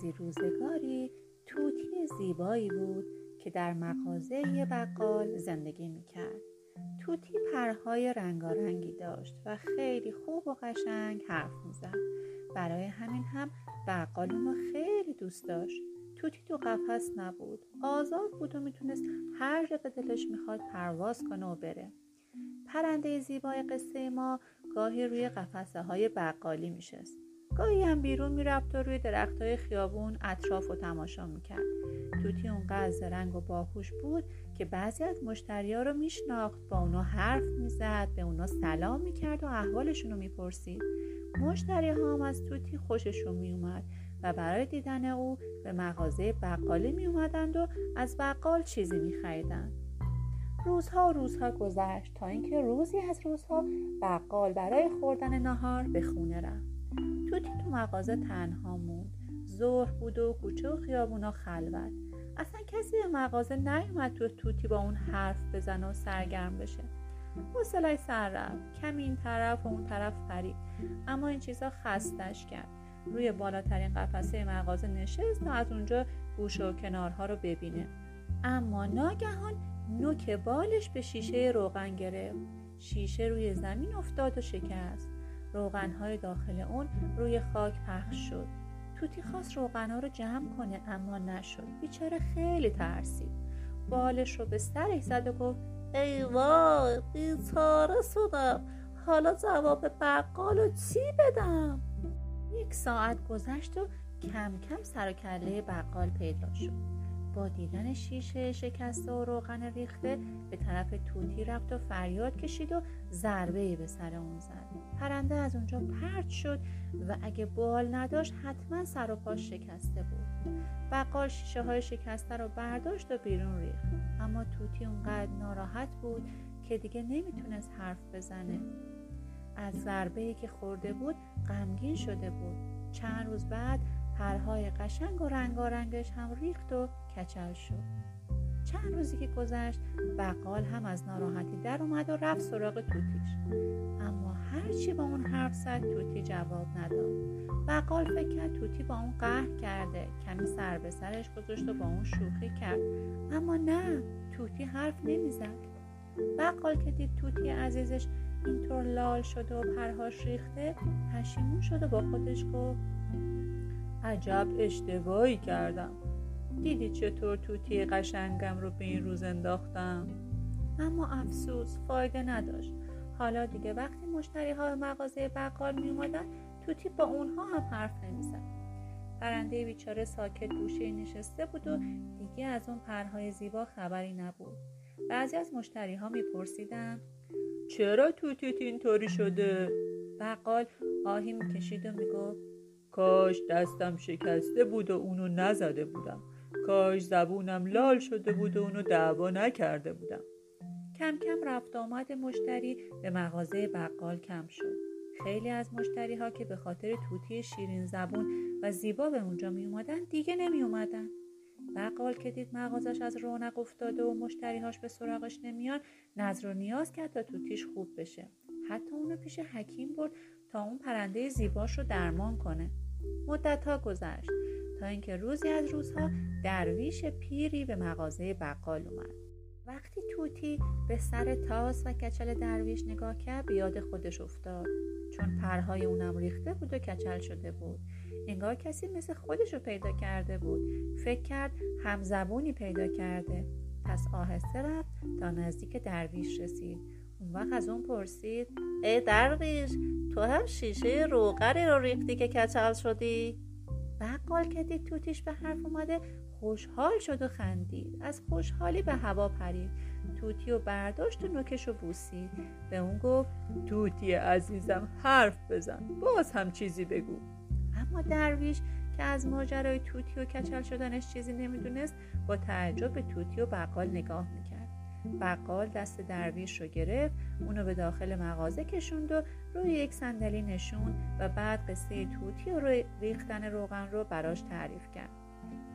روزی روزگاری توتی زیبایی بود که در مغازه بقال زندگی می‌کرد. توتی پرهای رنگارنگی داشت و خیلی خوب و قشنگ حرف می‌زد. برای همین هم بقال اونو خیلی دوست داشت. توتی تو قفس نبود. آزاد بود و می‌تونست هر جا دلش می‌خواد پرواز کنه و بره. پرنده زیبای قصه ما گاهی روی قفسه های بقالی میشست. گاهی هم بیرون می‌رفت و روی درخت های خیابون اطراف و تماشا می‌کرد. توتی اونقدر زرنگ و باهوش بود که بعضی از مشتریا رو میشناخت با اونا حرف می‌زد به اونا سلام می‌کرد و احوالشون رو می‌پرسید. مشتری ها هم از توتی خوششون میومد و برای دیدن او به مغازه بقالی می اومدند و از بقال چیزی می خریدند. روزها و روزها گذشت تا اینکه روزی از روزها بقال برای خوردن ناهار به خونه رفت. توتی تو مغازه تنها موند. ظهر بود و کوچه و خیابونا خلوت. اصلا کسی به مغازه نیومد تو توتی با اون حرف بزنه و سرگرم بشه. حوصلش سر رفت. کمی این طرف و اون طرف پرید. اما این چیزا خستش کرد. روی بالاترین قفسه مغازه نشست تا از اونجا گوشه و کنارها رو ببینه. اما ناگهان نوک بالش به شیشه روغن گرفت. شیشه روی زمین افتاد و شکست. روغنهای داخل اون روی خاک پخش شد. توتی خواست روغنها رو جمع کنه اما نشد. بیچاره خیلی ترسید. بالش رو به سرش زد و گفت ای وای بیچاره شدم. حالا جواب بقال و چی بدم؟ یک ساعت گذشت و کم کم سر و کله بقال پیدا شد. با دیدن شیشه شکسته و روغن ریخته به طرف توتی رفت و فریاد کشید و ضربه به سر اون زد. پرنده از اونجا پرت شد و اگه بال نداشت حتما سر و پاش شکسته بود. بقال شیشه های شکسته رو برداشت و بیرون ریخت. اما توتی اونقدر ناراحت بود که دیگه نمی‌تونست حرف بزنه. از ضربه که خورده بود غمگین شده بود. چند روز بعد پرهای قشنگ و رنگارنگش هم ریخت و کچل شد. چند روزی که گذشت بقال هم از ناراحتی در اومد و رفت سراغ توتیش اما هرچی با اون حرف زد توتی جواب نداد. بقال فکر کرد توتی با اون قهر کرده کمی سر به سرش گذاشت و با اون شوخی کرد. اما نه توتی حرف نمی‌زد. بقال که دید توتی عزیزش اینطور لال شده و پرهاش ریخته پشیمون شد و با خودش گفت عجب اشتباهی کردم. دیدی چطور توتی قشنگم رو به این روز انداختم؟ اما افسوس فایده نداشت. حالا دیگه وقتی مشتری ها به مغازه بقال می اومدن توتی با اونها هم حرف نمی‌زد. پرنده بیچاره ساکت گوشه نشسته بود و دیگه از اون پرهای زیبا خبری نبود. بعضی از مشتری ها میپرسیدن چرا توتیت اینطوری شده؟ بقال آهی می‌کشید و می‌گفت کاش دستم شکسته بود و اونو نزده بودم. کاش زبونم لال شده بود و اونو دعوا نکرده بودم. کم کم رفت آمد مشتری به مغازه بقال کم شد. خیلی از مشتری ها که به خاطر توتی شیرین زبون و زیبا به اونجا می اومدن دیگه نمی اومدن بقال که دید مغازش از رونق افتاده و مشتریهاش به سراغش نمیان نظر و نیاز کرد تا توتیش خوب بشه. حتی اونو پیش حکیم برد تا اون پرنده زیباش رو درمان کنه. مدت ها گذشت تا اینکه روزی از روزها درویش پیری به مغازه بقال اومد. وقتی توتی به سر تاس و کچل درویش نگاه کرد به یاد خودش افتاد. چون پرهای اونم ریخته بود و کچل شده بود. انگار کسی مثل خودش رو پیدا کرده بود. فکر کرد همزبونی پیدا کرده. پس آهسته رفت تا نزدیک درویش رسید. اون وقت از اون پرسید ای درویش تو هم شیشه روغری رو ریختی که کچل شدی؟ بقال که دید توتیش به حرف اومده خوشحال شد و خندید. از خوشحالی به هوا پرید. توتی و برداشت و نوکش و بوسید. به اون گفت توتی عزیزم حرف بزن. باز هم چیزی بگو. اما درویش که از ماجرای توتی و کچل شدنش چیزی نمی‌دونست با تعجب به توتی و بقال نگاه بقال دست درویش رو گرفت اونو به داخل مغازه کشوند و روی یک صندلی نشون و بعد قصه توتی و روی ریختن روغن رو براش تعریف کرد.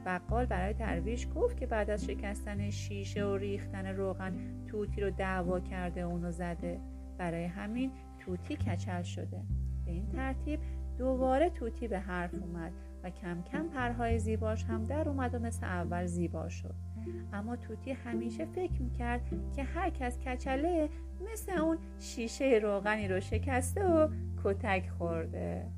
بقال برای درویش گفت که بعد از شکستن شیشه و ریختن روغن توتی رو دعوا کرده اونو زده. برای همین توتی کچل شده. به این ترتیب دوباره توتی به حرف اومد و کم کم پرهای زیباش هم در اومد و مثل اول زیبا شد. اما توتی همیشه فکر می‌کرد که هر کس کچله مثل اون شیشه روغنی رو شکسته و کتک خورده.